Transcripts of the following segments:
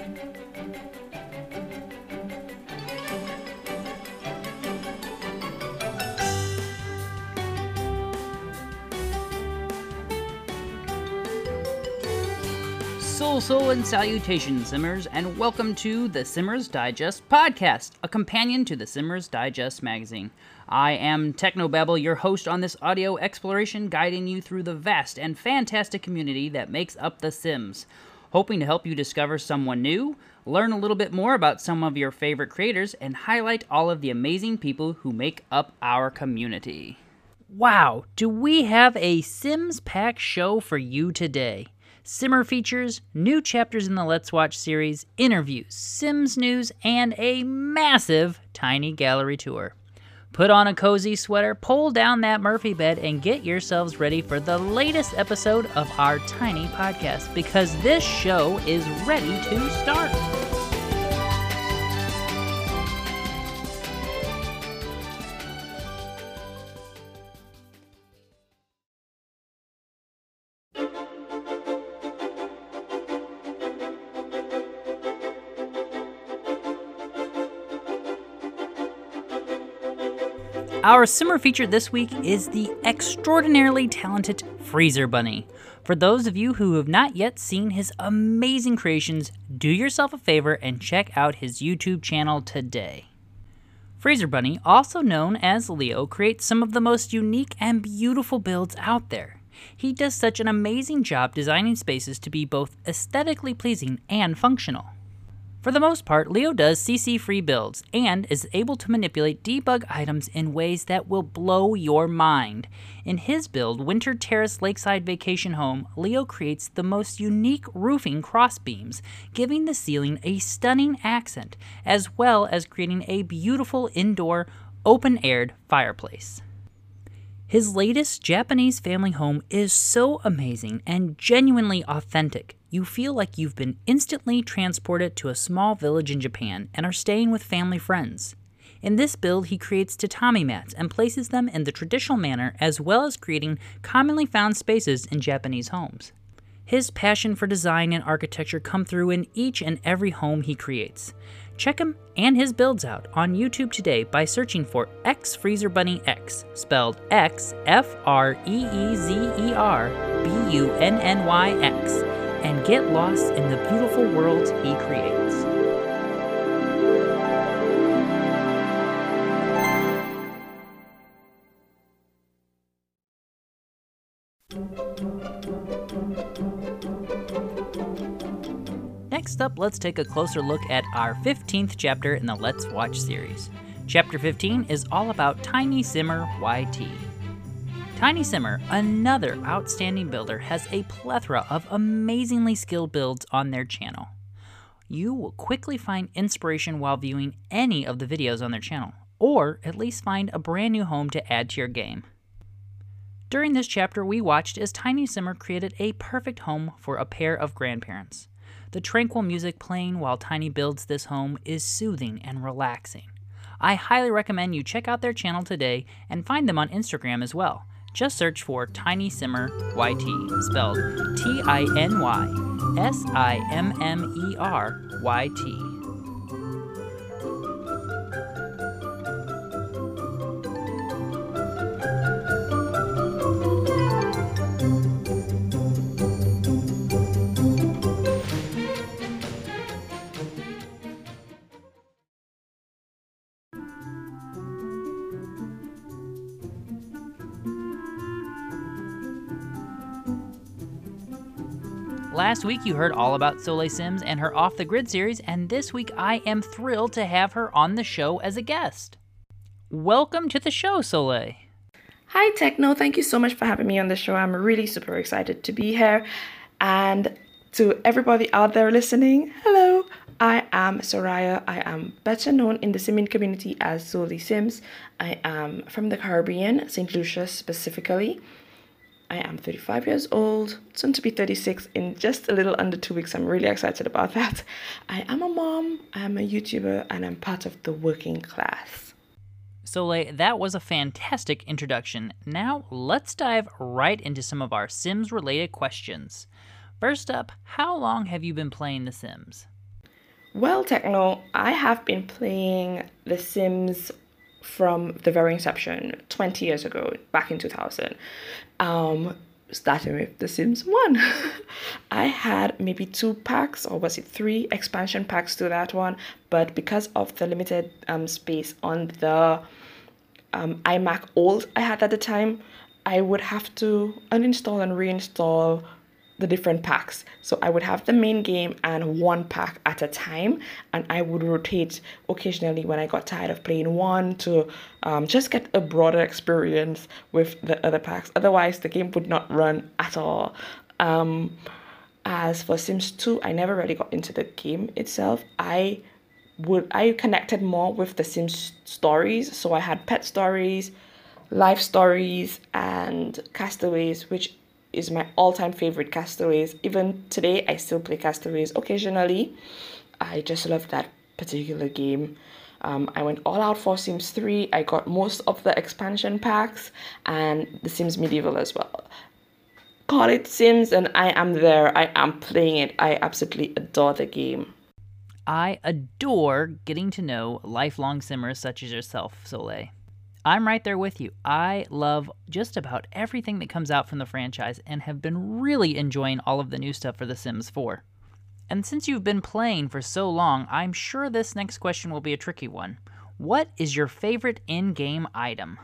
Sul, sul, and salutations, Simmers, and welcome to the Simmers Digest podcast, a companion to the Simmers Digest magazine. I am Technobabble, your host on this audio exploration, guiding you through the vast and fantastic community that makes up The Sims. Hoping to help you discover someone new, learn a little bit more about some of your favorite creators, and highlight all of the amazing people who make up our community. Wow, do we have a Sims Pack show for you today? Simmer features, new chapters in the Let's Watch series, interviews, Sims news, and a massive tiny gallery tour. Put on a cozy sweater, pull down that Murphy bed, and get yourselves ready for the latest episode of our tiny podcast because this show is ready to start. Our Simmer feature this week is the extraordinarily talented Freezer Bunny. For those of you who have not yet seen his amazing creations, do yourself a favor and check out his YouTube channel today. Freezer Bunny, also known as Leo, creates some of the most unique and beautiful builds out there. He does such an amazing job designing spaces to be both aesthetically pleasing and functional. For the most part, Leo does CC free builds and is able to manipulate debug items in ways that will blow your mind. In his build, Winter Terrace Lakeside Vacation Home, Leo creates the most unique roofing crossbeams, giving the ceiling a stunning accent, as well as creating a beautiful indoor, open aired fireplace. His latest Japanese family home is so amazing and genuinely authentic you feel like you've been instantly transported to a small village in Japan and are staying with family friends. In this build, he creates tatami mats and places them in the traditional manner as well as creating commonly found spaces in Japanese homes. His passion for design and architecture come through in each and every home he creates. Check him and his builds out on YouTube today by searching for X Freezer Bunny X, spelled X F R E E Z E R B U N N Y X and get lost in the beautiful worlds he creates. Up, let's take a closer look at our 15th chapter in the Let's Watch series. Chapter 15 is all about Tiny Simmer YT. Tiny Simmer, another outstanding builder, has a plethora of amazingly skilled builds on their channel. You will quickly find inspiration while viewing any of the videos on their channel, or at least find a brand new home to add to your game. During this chapter, we watched as Tiny Simmer created a perfect home for a pair of grandparents. The tranquil music playing while Tiny builds this home is soothing and relaxing. I highly recommend you check out their channel today and find them on Instagram as well. Just search for Tiny Simmer YT, spelled T I N Y S I M M E R Y T. Last week, you heard all about Soleil Sims and her Off the Grid series, and this week, I am thrilled to have her on the show as a guest. Welcome to the show, Soleil. Hi, Techno. Thank you so much for having me on the show. I'm really super excited to be here. And to everybody out there listening, hello. I am Soraya. I am better known in the simming community as Soleil Sims. I am from the Caribbean, St. Lucia specifically. I am 35 years old, soon to be 36 in just a little under two weeks. I'm really excited about that. I am a mom, I am a YouTuber, and I'm part of the working class. Soleil, that was a fantastic introduction. Now let's dive right into some of our Sims related questions. First up, how long have you been playing The Sims? Well, Techno, I have been playing The Sims from the very inception 20 years ago, back in 2000. Um, starting with The Sims 1. I had maybe two packs, or was it three expansion packs to that one, but because of the limited um, space on the um, iMac old I had at the time, I would have to uninstall and reinstall the different packs. So I would have the main game and one pack at a time, and I would rotate occasionally when I got tired of playing one to um, just get a broader experience with the other packs. Otherwise, the game would not run at all. Um, as for Sims 2, I never really got into the game itself. I would I connected more with the Sims stories, so I had pet stories, life stories, and castaways, which is my all-time favorite castaways. Even today i still play castaways occasionally. I just love that particular game. Um, i went all out for sims 3 i got most of the expansion packs and the sims medieval as well. Call it sims and i am there. I am playing it. I absolutely adore the game. I adore getting to know lifelong simmers such as yourself soleil I'm right there with you. I love just about everything that comes out from the franchise and have been really enjoying all of the new stuff for The Sims 4. And since you've been playing for so long, I'm sure this next question will be a tricky one. What is your favorite in game item?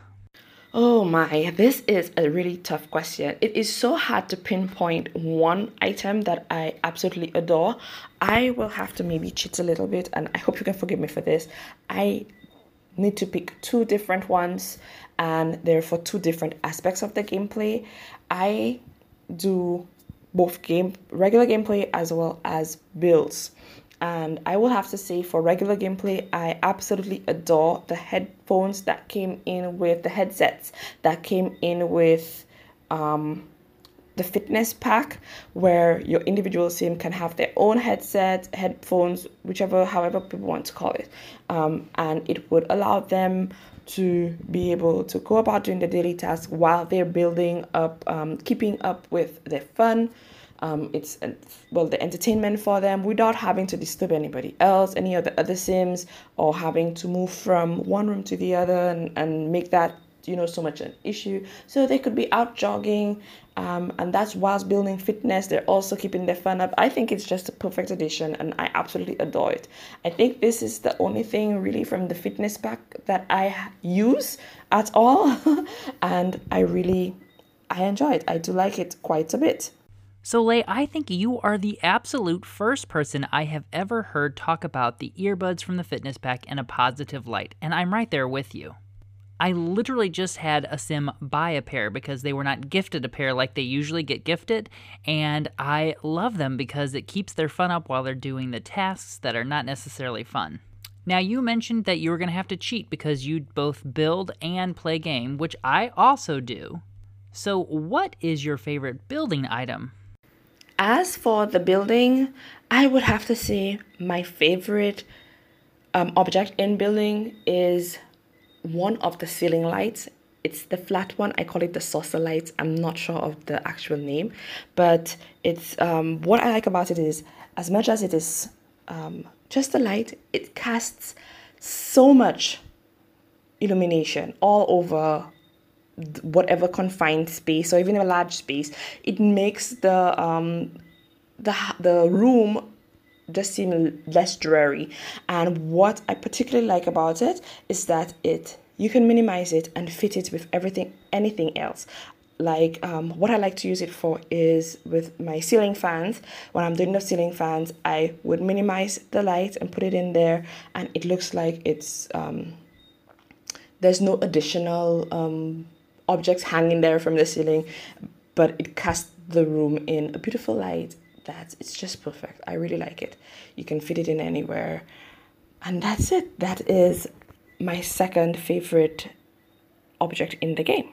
Oh my, this is a really tough question. It is so hard to pinpoint one item that I absolutely adore. I will have to maybe cheat a little bit, and I hope you can forgive me for this. I need to pick two different ones and they're for two different aspects of the gameplay. I do both game regular gameplay as well as builds. And I will have to say for regular gameplay, I absolutely adore the headphones that came in with the headsets that came in with um, the fitness pack where your individual sim can have their own headset headphones whichever however people want to call it. Um, and it would allow them to be able to go about doing the daily tasks while they're building up um, keeping up with their fun. Um, it's well the entertainment for them without having to disturb anybody else any of the other sims or having to move from one room to the other and, and make that you know so much an issue. So they could be out jogging um, and that's whilst building fitness they're also keeping their fun up. I think it's just a perfect addition and i absolutely adore it. I think this is the only thing really from the fitness pack that i use at all. And i really i enjoy it. I do like it quite a bit. Soleil, I think you are the absolute first person I have ever heard talk about the earbuds from the fitness pack in a positive light, and I'm right there with you. I literally just had a sim buy a pair because they were not gifted a pair like they usually get gifted, and I love them because it keeps their fun up while they're doing the tasks that are not necessarily fun. Now, you mentioned that you were going to have to cheat because you both build and play game, which I also do. So, what is your favorite building item? As for the building, I would have to say my favorite um, object in building is one of the ceiling lights. It's the flat one. I call it the saucer light. I'm not sure of the actual name, but it's um, what I like about it is as much as it is um, just a light, it casts so much illumination all over whatever confined space or even a large space. It makes the um, the the room just seem less dreary. And what I particularly like about it is that it you can minimize it and fit it with everything anything else like um, what I like to use it for is with my ceiling fans. When I'm doing the ceiling fans, I would minimize the light and put it in there, and it looks like it's um, there's no additional um, objects hanging there from the ceiling, but it casts the room in a beautiful light that it's just perfect. I really like it. You can fit it in anywhere. And that's it. That is my second favorite object in the game.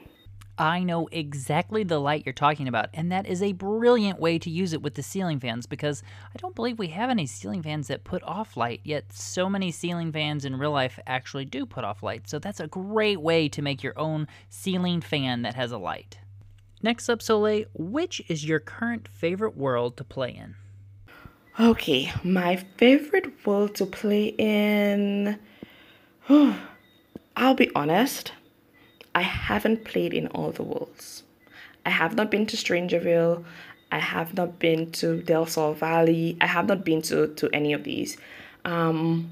I know exactly the light you're talking about, and that is a brilliant way to use it with the ceiling fans because I don't believe we have any ceiling fans that put off light, yet so many ceiling fans in real life actually do put off light. So that's a great way to make your own ceiling fan that has a light. Next up, Soleil, which is your current favorite world to play in? Okay, my favorite world to play in. I'll be honest, I haven't played in all the worlds. I have not been to Strangerville. I have not been to Del Sol Valley. I have not been to, to any of these. Um,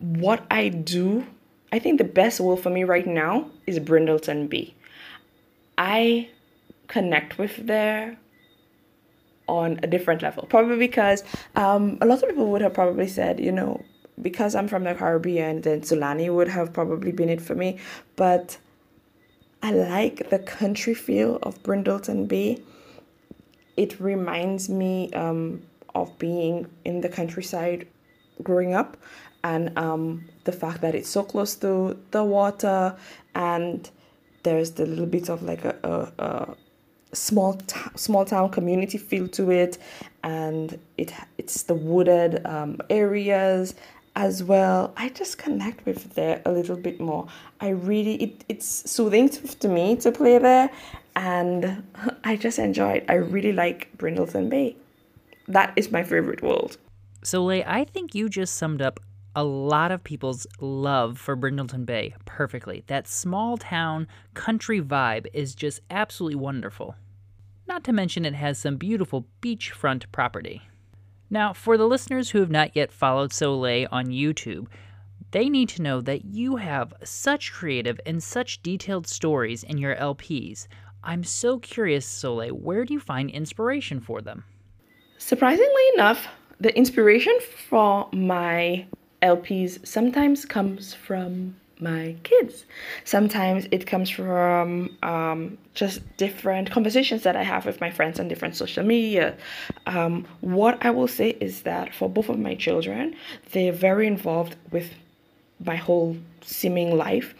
what I do, I think the best world for me right now is Brindleton Bay. I connect with there on a different level. Probably because um, a lot of people would have probably said, you know, because I'm from the Caribbean, then Sulani would have probably been it for me. But I like the country feel of Brindleton Bay. It reminds me um, of being in the countryside growing up and um, the fact that it's so close to the water and there's the little bit of like a, a, a small t- small town community feel to it and it it's the wooded um, areas as well. I just connect with there a little bit more. I really it, it's soothing to, to me to play there and i just enjoy it. I really like brindleton bay. That is my favorite world. Soleil, I think you just summed up a lot of people's love for Brindleton Bay perfectly. That small town country vibe is just absolutely wonderful. Not to mention, it has some beautiful beachfront property. Now, for the listeners who have not yet followed Soleil on YouTube, they need to know that you have such creative and such detailed stories in your LPs. I'm so curious, Soleil, where do you find inspiration for them? Surprisingly enough, the inspiration for my LPs sometimes comes from my kids. Sometimes it comes from um, just different conversations that I have with my friends on different social media. Um, what I will say is that for both of my children, they're very involved with my whole simming life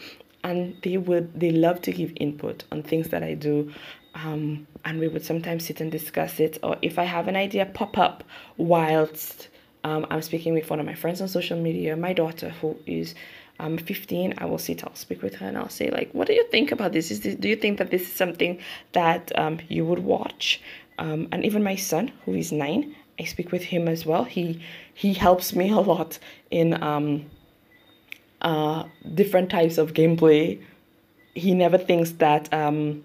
and they would they love to give input on things that I do um, and we would sometimes sit and discuss it or if I have an idea pop up whilst um, I'm speaking with one of my friends on social media my daughter who is um, 15 I will sit I'll speak with her and I'll say like what do you think about this? Is this, do you think that this is something that um, you would watch? Um, and even my son who is nine I speak with him as well. He he helps me a lot in um, uh, different types of gameplay. He never thinks that um,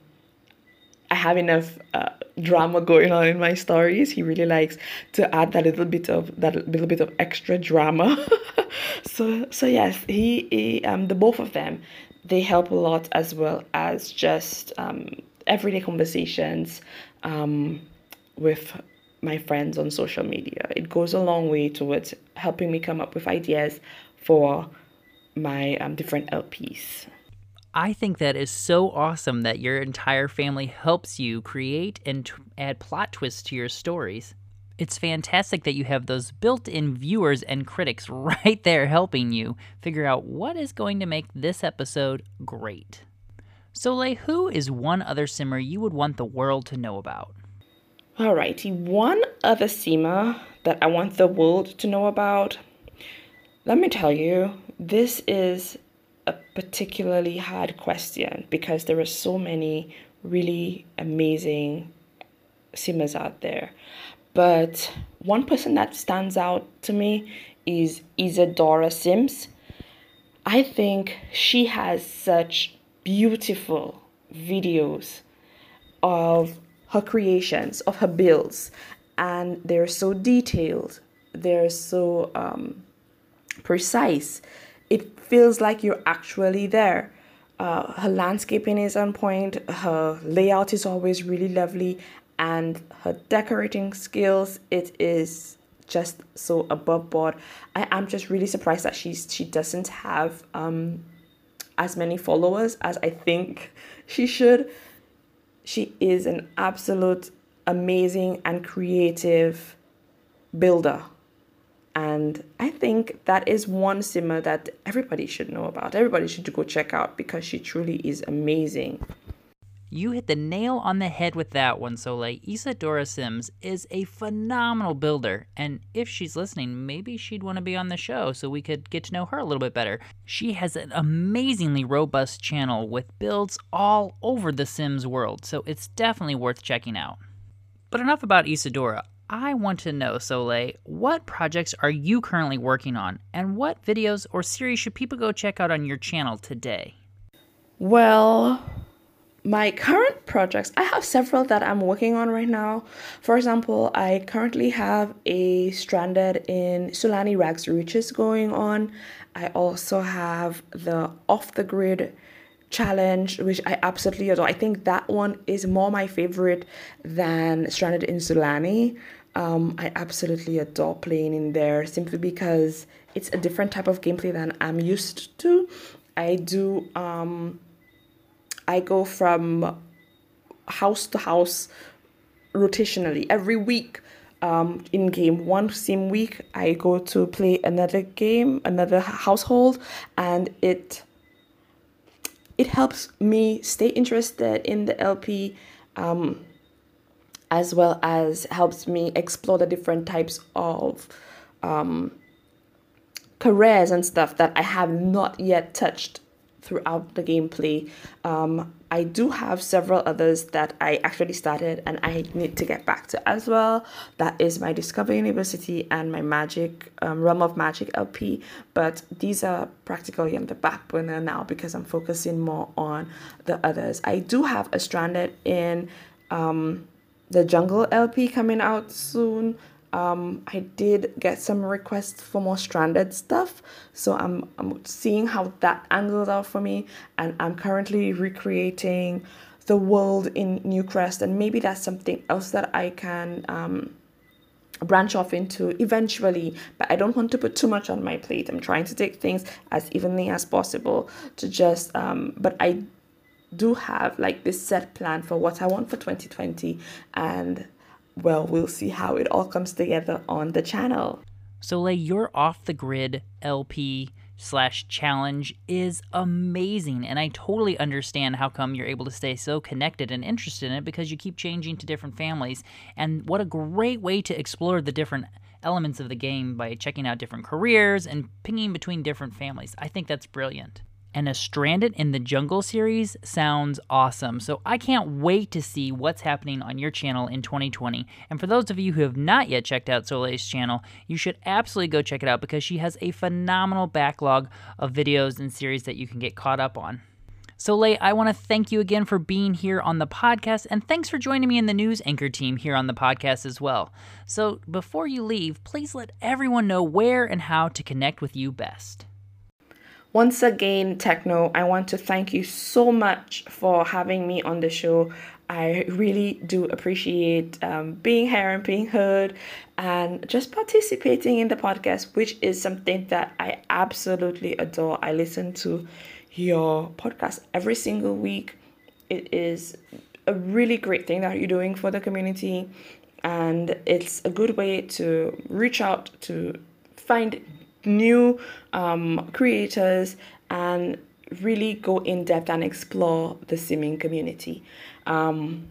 I have enough uh, drama going on in my stories. He really likes to add that little bit of that little bit of extra drama. so so yes, he, he um the both of them they help a lot as well as just um, everyday conversations um, with my friends on social media. It goes a long way towards helping me come up with ideas for my um, different LPs. I think that is so awesome that your entire family helps you create and t- add plot twists to your stories. It's fantastic that you have those built in viewers and critics right there helping you figure out what is going to make this episode great. Soleil, who is one other simmer you would want the world to know about? Alrighty, one other simmer that I want the world to know about. Let me tell you, this is a particularly hard question because there are so many really amazing simmers out there. But one person that stands out to me is Isadora Sims. I think she has such beautiful videos of her creations, of her builds, and they're so detailed, they're so um, precise. It feels like you're actually there. Uh, her landscaping is on point, her layout is always really lovely, and her decorating skills, it is just so above board. I am just really surprised that she's she doesn't have um as many followers as I think she should. She is an absolute amazing and creative builder and I think that is one simmer that everybody should know about. Everybody should go check out because she truly is amazing. You hit the nail on the head with that one, Soleil. Isadora Sims is a phenomenal builder, and if she's listening, maybe she'd want to be on the show so we could get to know her a little bit better. She has an amazingly robust channel with builds all over the Sims world, so it's definitely worth checking out. But enough about Isadora. I want to know, Soleil, what projects are you currently working on, and what videos or series should people go check out on your channel today? Well, my current projects, I have several that I'm working on right now. For example, I currently have a Stranded in Sulani Rags Riches going on. I also have the Off the Grid challenge, which I absolutely adore. I think that one is more my favorite than Stranded in Sulani. Um, I absolutely adore playing in there simply because it's a different type of gameplay than I'm used to. I do um, I go from house to house rotationally every week. Um, in game one sim week, I go to play another game, another household, and it it helps me stay interested in the LP, um, as well as helps me explore the different types of um, careers and stuff that I have not yet touched throughout the gameplay. Um, I do have several others that I actually started and I need to get back to as well. That is my Discover University and my Magic um, Realm of Magic LP. But these are practically on the back burner now because I'm focusing more on the others. I do have a Stranded in um, the Jungle LP coming out soon um, I did get some requests for more stranded stuff, so I'm, I'm seeing how that angles out for me, and I'm currently recreating the world in Newcrest, and maybe that's something else that I can um, branch off into eventually. But I don't want to put too much on my plate. I'm trying to take things as evenly as possible to just, um, but I do have like this set plan for what I want for 2020 and well, we'll see how it all comes together on the channel. Soleil, your off the grid LP slash challenge is amazing and i totally understand how come you're able to stay so connected and interested in it because you keep changing to different families and what a great way to explore the different elements of the game by checking out different careers and pinging between different families i think that's brilliant and a Stranded in the Jungle series sounds awesome. So I can't wait to see what's happening on your channel in 2020. And for those of you who have not yet checked out Soleil's channel, you should absolutely go check it out because she has a phenomenal backlog of videos and series that you can get caught up on. Soleil, I want to thank you again for being here on the podcast, and thanks for joining me in the news anchor team here on the podcast as well. So, before you leave, please let everyone know where and how to connect with you best. Once again, Techno, I want to thank you so much for having me on the show. I really do appreciate um, being here and being heard and just participating in the podcast, which is something that I absolutely adore. I listen to your podcast every single week. It is a really great thing that you're doing for the community, and it's a good way to reach out to find new um, creators and really go in depth and explore the simming community. Um,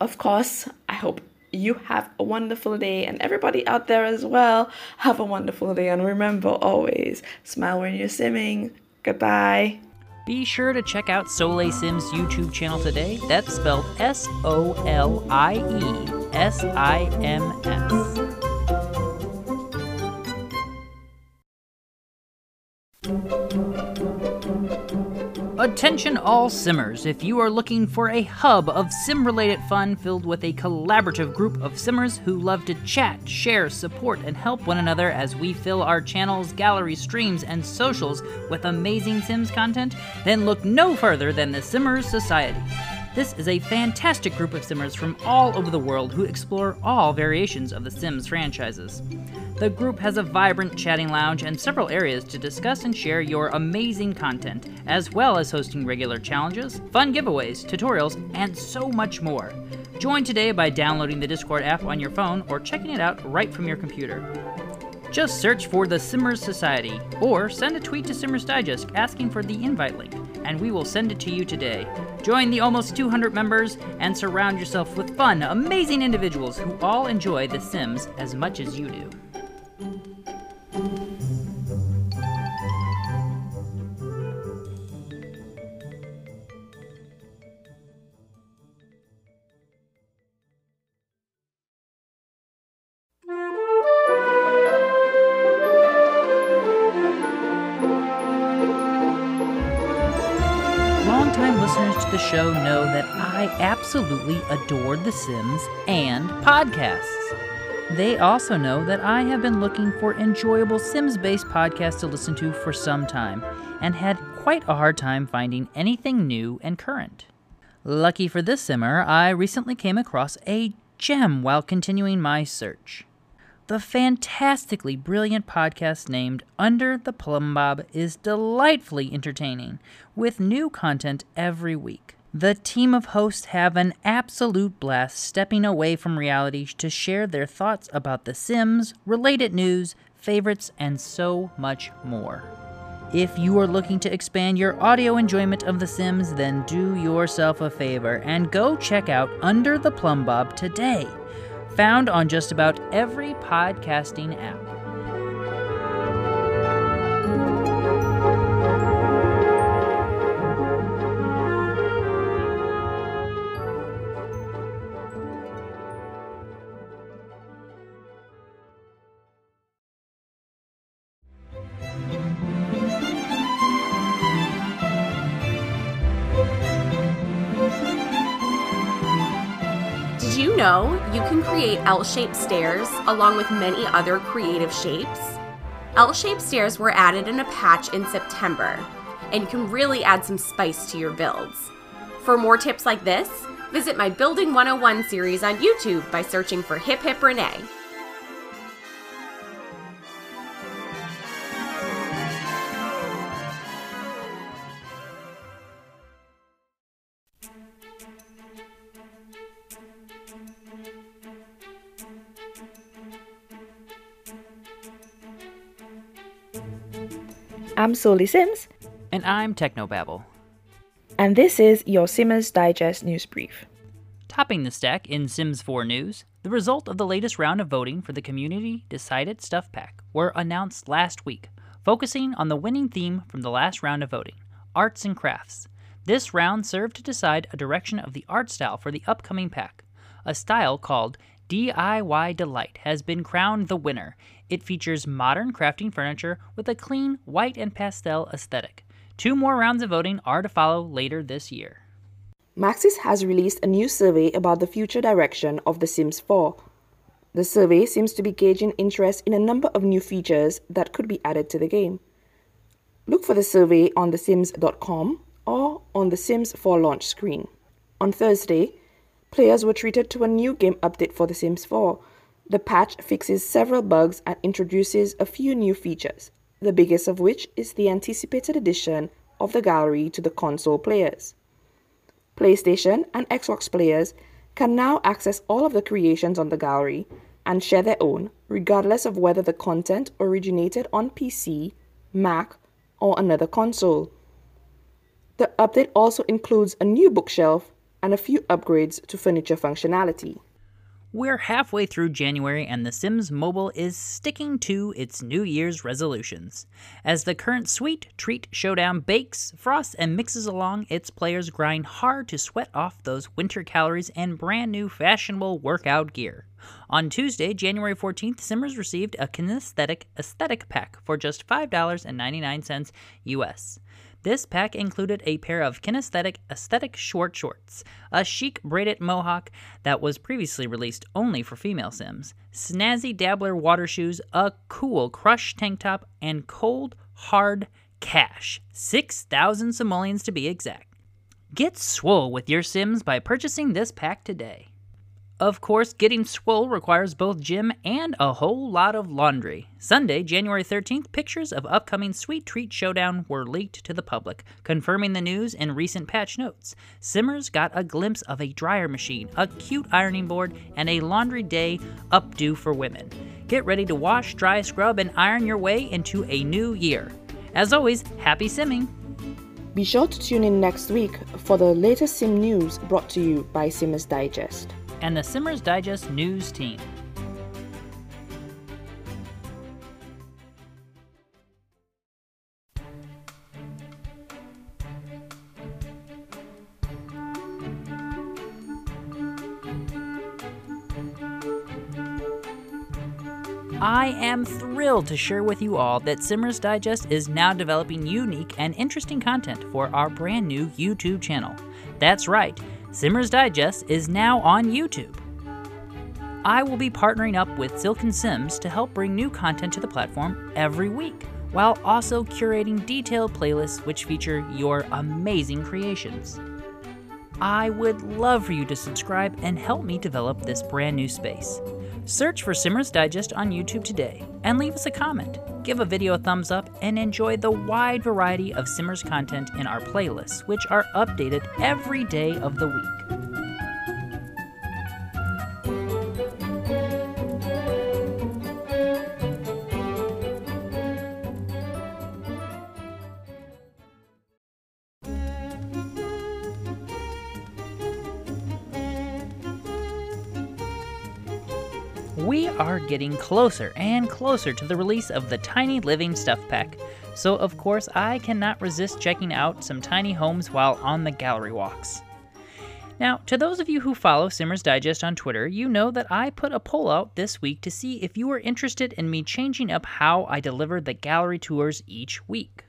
of course, I hope you have a wonderful day and everybody out there as well have a wonderful day and remember always smile when you're simming goodbye be sure to check out Soleil Sims YouTube channel today. That's spelled S O L I E S I M S. Attention all simmers, if you are looking for a hub of sim related fun filled with a collaborative group of simmers who love to chat, share, support, and help one another as we fill our channels, gallery streams, and socials with amazing Sims content, then look no further than the Simmers Society. This is a fantastic group of simmers from all over the world who explore all variations of the Sims franchises. The group has a vibrant chatting lounge and several areas to discuss and share your amazing content, as well as hosting regular challenges, fun giveaways, tutorials, and so much more. Join today by downloading the Discord app on your phone or checking it out right from your computer. Just search for the Simmers Society or send a tweet to Simmers Digest asking for the invite link, and we will send it to you today. Join the almost 200 members and surround yourself with fun, amazing individuals who all enjoy The Sims as much as you do. Listeners to the show know that I absolutely adore The Sims and podcasts. They also know that I have been looking for enjoyable Sims based podcasts to listen to for some time and had quite a hard time finding anything new and current. Lucky for this Simmer, I recently came across a gem while continuing my search. The fantastically brilliant podcast named Under the Plumbob is delightfully entertaining, with new content every week. The team of hosts have an absolute blast stepping away from reality to share their thoughts about The Sims, related news, favorites, and so much more. If you are looking to expand your audio enjoyment of The Sims, then do yourself a favor and go check out Under the Plumbob today found on just about every podcasting app. Know you can create L-shaped stairs along with many other creative shapes? L-shaped stairs were added in a patch in September, and can really add some spice to your builds. For more tips like this, visit my Building 101 series on YouTube by searching for Hip Hip Renee. I'm Soleil Sims, And I'm Technobabble. and this is your Simmers Digest News Brief. Topping the stack in Sims 4 news, the result of the latest round of voting for the Community Decided Stuff Pack were announced last week, focusing on the winning theme from the last round of voting arts and crafts. This round served to decide a direction of the art style for the upcoming pack. A style called DIY Delight has been crowned the winner. It features modern crafting furniture with a clean white and pastel aesthetic. Two more rounds of voting are to follow later this year. Maxis has released a new survey about the future direction of The Sims 4. The survey seems to be gauging interest in a number of new features that could be added to the game. Look for the survey on thesims.com or on the Sims 4 launch screen. On Thursday, players were treated to a new game update for The Sims 4. The patch fixes several bugs and introduces a few new features, the biggest of which is the anticipated addition of the gallery to the console players. PlayStation and Xbox players can now access all of the creations on the gallery and share their own, regardless of whether the content originated on PC, Mac, or another console. The update also includes a new bookshelf and a few upgrades to furniture functionality. We're halfway through January, and The Sims Mobile is sticking to its New Year's resolutions. As the current Sweet Treat Showdown bakes, frosts, and mixes along, its players grind hard to sweat off those winter calories and brand new fashionable workout gear. On Tuesday, January 14th, Simmers received a kinesthetic aesthetic pack for just $5.99 US. This pack included a pair of kinesthetic aesthetic short shorts, a chic braided mohawk that was previously released only for female Sims, snazzy dabbler water shoes, a cool crush tank top, and cold, hard cash 6,000 simoleons to be exact. Get swole with your Sims by purchasing this pack today. Of course, getting swole requires both gym and a whole lot of laundry. Sunday, January 13th, pictures of upcoming Sweet Treat Showdown were leaked to the public, confirming the news in recent patch notes. Simmers got a glimpse of a dryer machine, a cute ironing board, and a laundry day updo for women. Get ready to wash, dry, scrub, and iron your way into a new year. As always, happy simming! Be sure to tune in next week for the latest Sim news brought to you by Simmers Digest. And the Simmers Digest news team. I am thrilled to share with you all that Simmers Digest is now developing unique and interesting content for our brand new YouTube channel. That's right, Simmers Digest is now on YouTube. I will be partnering up with Silken Sims to help bring new content to the platform every week, while also curating detailed playlists which feature your amazing creations. I would love for you to subscribe and help me develop this brand new space. Search for Simmers Digest on YouTube today and leave us a comment. Give a video a thumbs up and enjoy the wide variety of Simmers content in our playlists, which are updated every day of the week. Are getting closer and closer to the release of the Tiny Living Stuff Pack, so of course I cannot resist checking out some tiny homes while on the gallery walks. Now, to those of you who follow Simmers Digest on Twitter, you know that I put a poll out this week to see if you were interested in me changing up how I deliver the gallery tours each week.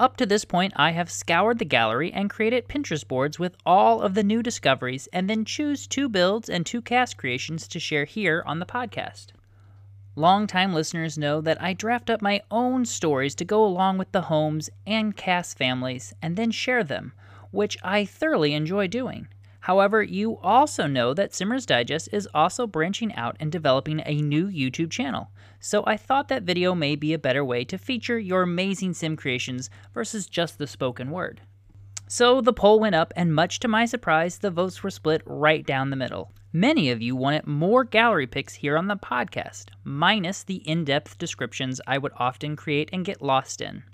Up to this point, I have scoured the gallery and created Pinterest boards with all of the new discoveries, and then choose two builds and two cast creations to share here on the podcast. Longtime listeners know that I draft up my own stories to go along with the homes and cast families and then share them, which I thoroughly enjoy doing. However, you also know that Simmers Digest is also branching out and developing a new YouTube channel, so I thought that video may be a better way to feature your amazing sim creations versus just the spoken word. So the poll went up, and much to my surprise, the votes were split right down the middle. Many of you wanted more gallery pics here on the podcast, minus the in depth descriptions I would often create and get lost in.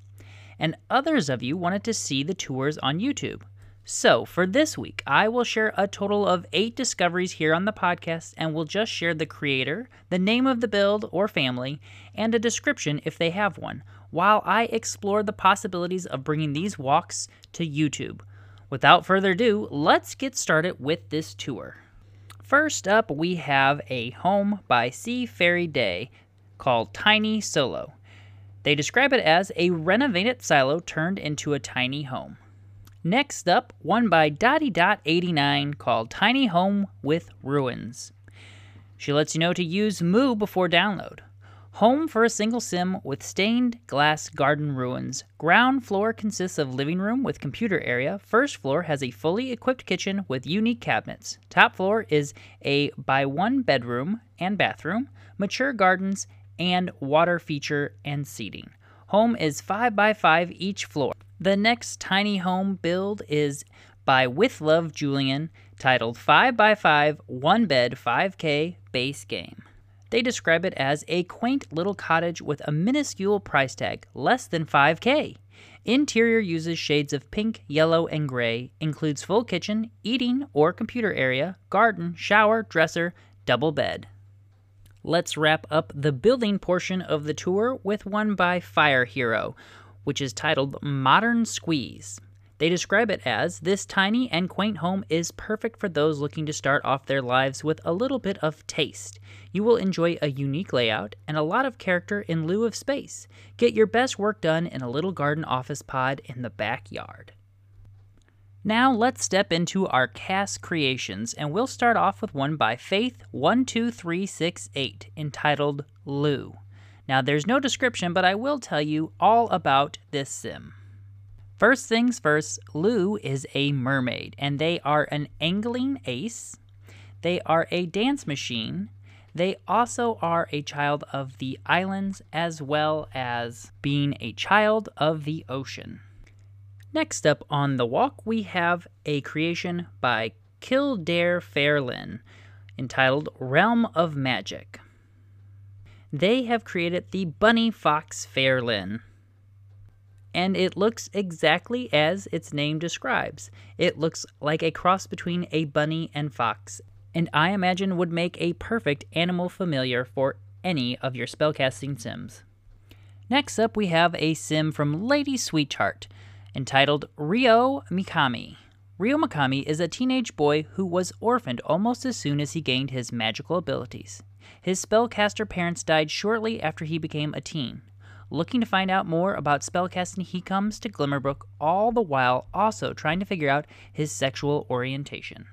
And others of you wanted to see the tours on YouTube. So, for this week, I will share a total of eight discoveries here on the podcast and will just share the creator, the name of the build or family, and a description if they have one, while I explore the possibilities of bringing these walks to YouTube. Without further ado, let's get started with this tour. First up, we have a home by Sea Fairy Day called Tiny Solo. They describe it as a renovated silo turned into a tiny home. Next up, one by Dotty Dot 89 called Tiny Home with Ruins. She lets you know to use Moo before download. Home for a single sim with stained glass garden ruins. Ground floor consists of living room with computer area. First floor has a fully equipped kitchen with unique cabinets. Top floor is a by one bedroom and bathroom, mature gardens, and water feature and seating. Home is 5 by 5 each floor. The next tiny home build is by With Love Julian, titled 5x5 One Bed 5K Base Game. They describe it as a quaint little cottage with a minuscule price tag, less than 5K. Interior uses shades of pink, yellow, and gray, includes full kitchen, eating or computer area, garden, shower, dresser, double bed. Let's wrap up the building portion of the tour with one by Fire Hero, which is titled Modern Squeeze. They describe it as this tiny and quaint home is perfect for those looking to start off their lives with a little bit of taste. You will enjoy a unique layout and a lot of character in lieu of space. Get your best work done in a little garden office pod in the backyard. Now let's step into our cast creations, and we'll start off with one by Faith12368 entitled Lou. Now, there's no description, but I will tell you all about this sim. First things first, Lou is a mermaid, and they are an angling ace. They are a dance machine. They also are a child of the islands as well as being a child of the ocean. Next up on the walk, we have a creation by Kildare Fairlin entitled Realm of Magic they have created the Bunny Fox Fairlin. And it looks exactly as its name describes. It looks like a cross between a bunny and fox, and I imagine would make a perfect animal familiar for any of your spellcasting sims. Next up, we have a sim from Lady Sweetheart entitled Rio Mikami. Rio Mikami is a teenage boy who was orphaned almost as soon as he gained his magical abilities. His spellcaster parents died shortly after he became a teen. Looking to find out more about spellcasting, he comes to Glimmerbrook, all the while also trying to figure out his sexual orientation.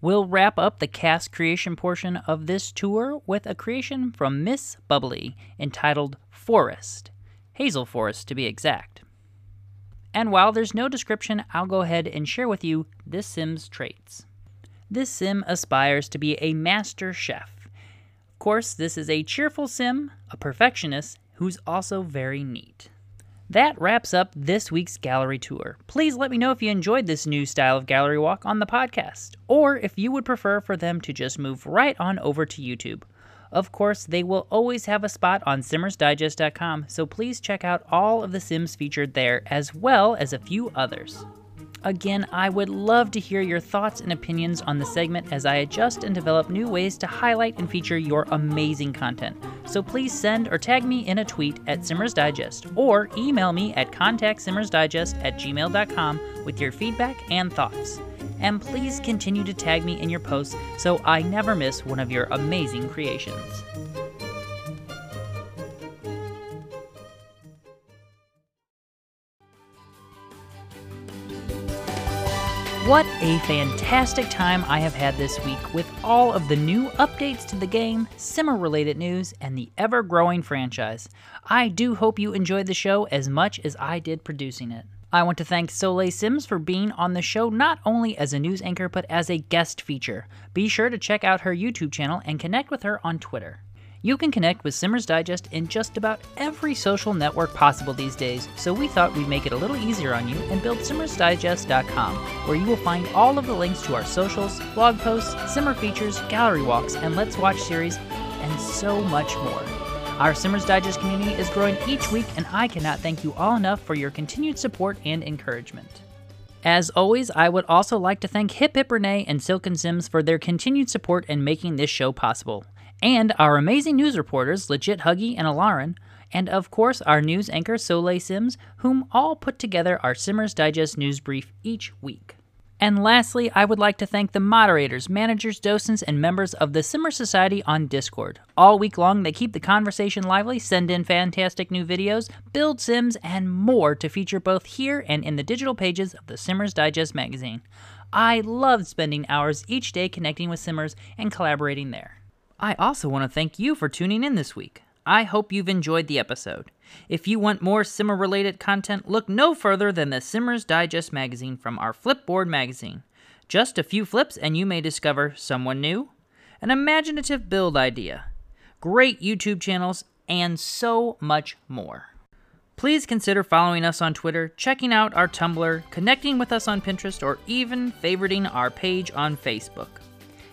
We'll wrap up the cast creation portion of this tour with a creation from Miss Bubbly entitled Forest, Hazel Forest to be exact. And while there's no description, I'll go ahead and share with you this Sim's traits. This Sim aspires to be a master chef. Course, this is a cheerful Sim, a perfectionist, who's also very neat. That wraps up this week's gallery tour. Please let me know if you enjoyed this new style of gallery walk on the podcast, or if you would prefer for them to just move right on over to YouTube. Of course, they will always have a spot on simmersdigest.com, so please check out all of the Sims featured there, as well as a few others. Again, I would love to hear your thoughts and opinions on the segment as I adjust and develop new ways to highlight and feature your amazing content. So please send or tag me in a tweet at Simmers Digest or email me at contactsimmersdigest at gmail.com with your feedback and thoughts. And please continue to tag me in your posts so I never miss one of your amazing creations. What a fantastic time I have had this week with all of the new updates to the game, Simmer related news, and the ever growing franchise. I do hope you enjoyed the show as much as I did producing it. I want to thank Soleil Sims for being on the show not only as a news anchor but as a guest feature. Be sure to check out her YouTube channel and connect with her on Twitter. You can connect with Simmers Digest in just about every social network possible these days, so we thought we'd make it a little easier on you and build simmersdigest.com, where you will find all of the links to our socials, blog posts, Simmer features, gallery walks, and Let's Watch series, and so much more. Our Simmers Digest community is growing each week, and I cannot thank you all enough for your continued support and encouragement. As always, I would also like to thank Hip Hip Renee and Silken Sims for their continued support in making this show possible and our amazing news reporters, Legit Huggy and Alarin, and of course our news anchor Soleil Sims, whom all put together our Simmers Digest news brief each week. And lastly, I would like to thank the moderators, managers, docents, and members of the Simmer Society on Discord. All week long, they keep the conversation lively, send in fantastic new videos, build Sims, and more to feature both here and in the digital pages of the Simmers Digest magazine. I love spending hours each day connecting with Simmers and collaborating there. I also want to thank you for tuning in this week. I hope you've enjoyed the episode. If you want more Simmer related content, look no further than the Simmers Digest magazine from our Flipboard magazine. Just a few flips, and you may discover someone new, an imaginative build idea, great YouTube channels, and so much more. Please consider following us on Twitter, checking out our Tumblr, connecting with us on Pinterest, or even favoriting our page on Facebook.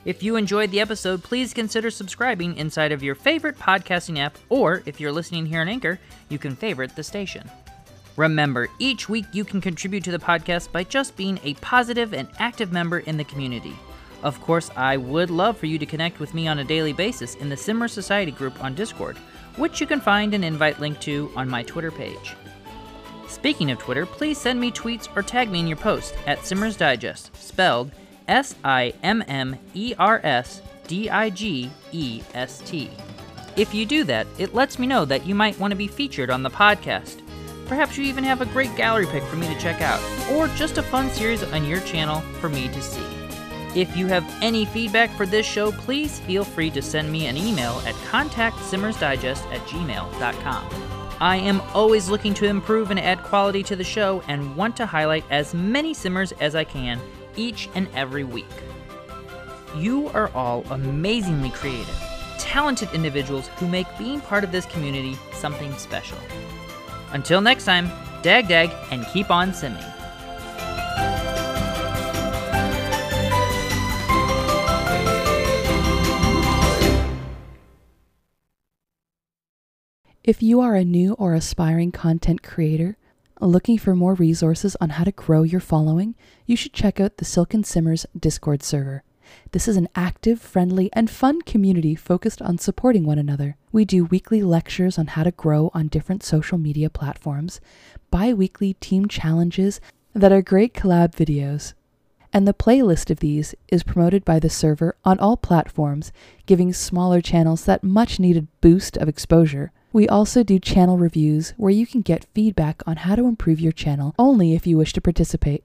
If you enjoyed the episode, please consider subscribing inside of your favorite podcasting app, or if you're listening here on Anchor, you can favorite the station. Remember, each week you can contribute to the podcast by just being a positive and active member in the community. Of course, I would love for you to connect with me on a daily basis in the Simmer Society group on Discord, which you can find an invite link to on my Twitter page. Speaking of Twitter, please send me tweets or tag me in your post at Simmers Digest, spelled S I M M E R S D I G E S T. If you do that, it lets me know that you might want to be featured on the podcast. Perhaps you even have a great gallery pick for me to check out, or just a fun series on your channel for me to see. If you have any feedback for this show, please feel free to send me an email at contactsimmersdigest at gmail.com. I am always looking to improve and add quality to the show and want to highlight as many simmers as I can each and every week. You are all amazingly creative, talented individuals who make being part of this community something special. Until next time, dag dag and keep on simming. If you are a new or aspiring content creator, Looking for more resources on how to grow your following? You should check out the Silken Simmers Discord server. This is an active, friendly, and fun community focused on supporting one another. We do weekly lectures on how to grow on different social media platforms, bi weekly team challenges that are great collab videos, and the playlist of these is promoted by the server on all platforms, giving smaller channels that much needed boost of exposure. We also do channel reviews where you can get feedback on how to improve your channel only if you wish to participate.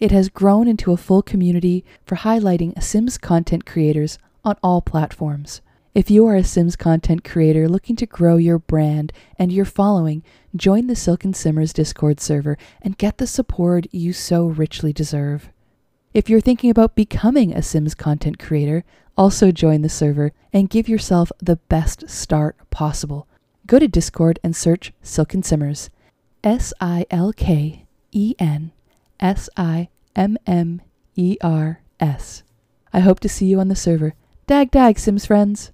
It has grown into a full community for highlighting Sims content creators on all platforms. If you are a Sims content creator looking to grow your brand and your following, join the Silken Simmers Discord server and get the support you so richly deserve. If you're thinking about becoming a Sims content creator, also join the server and give yourself the best start possible. Go to Discord and search Silken Simmers. S I L K E N S I M M E R S. I hope to see you on the server. Dag dag, Sims friends!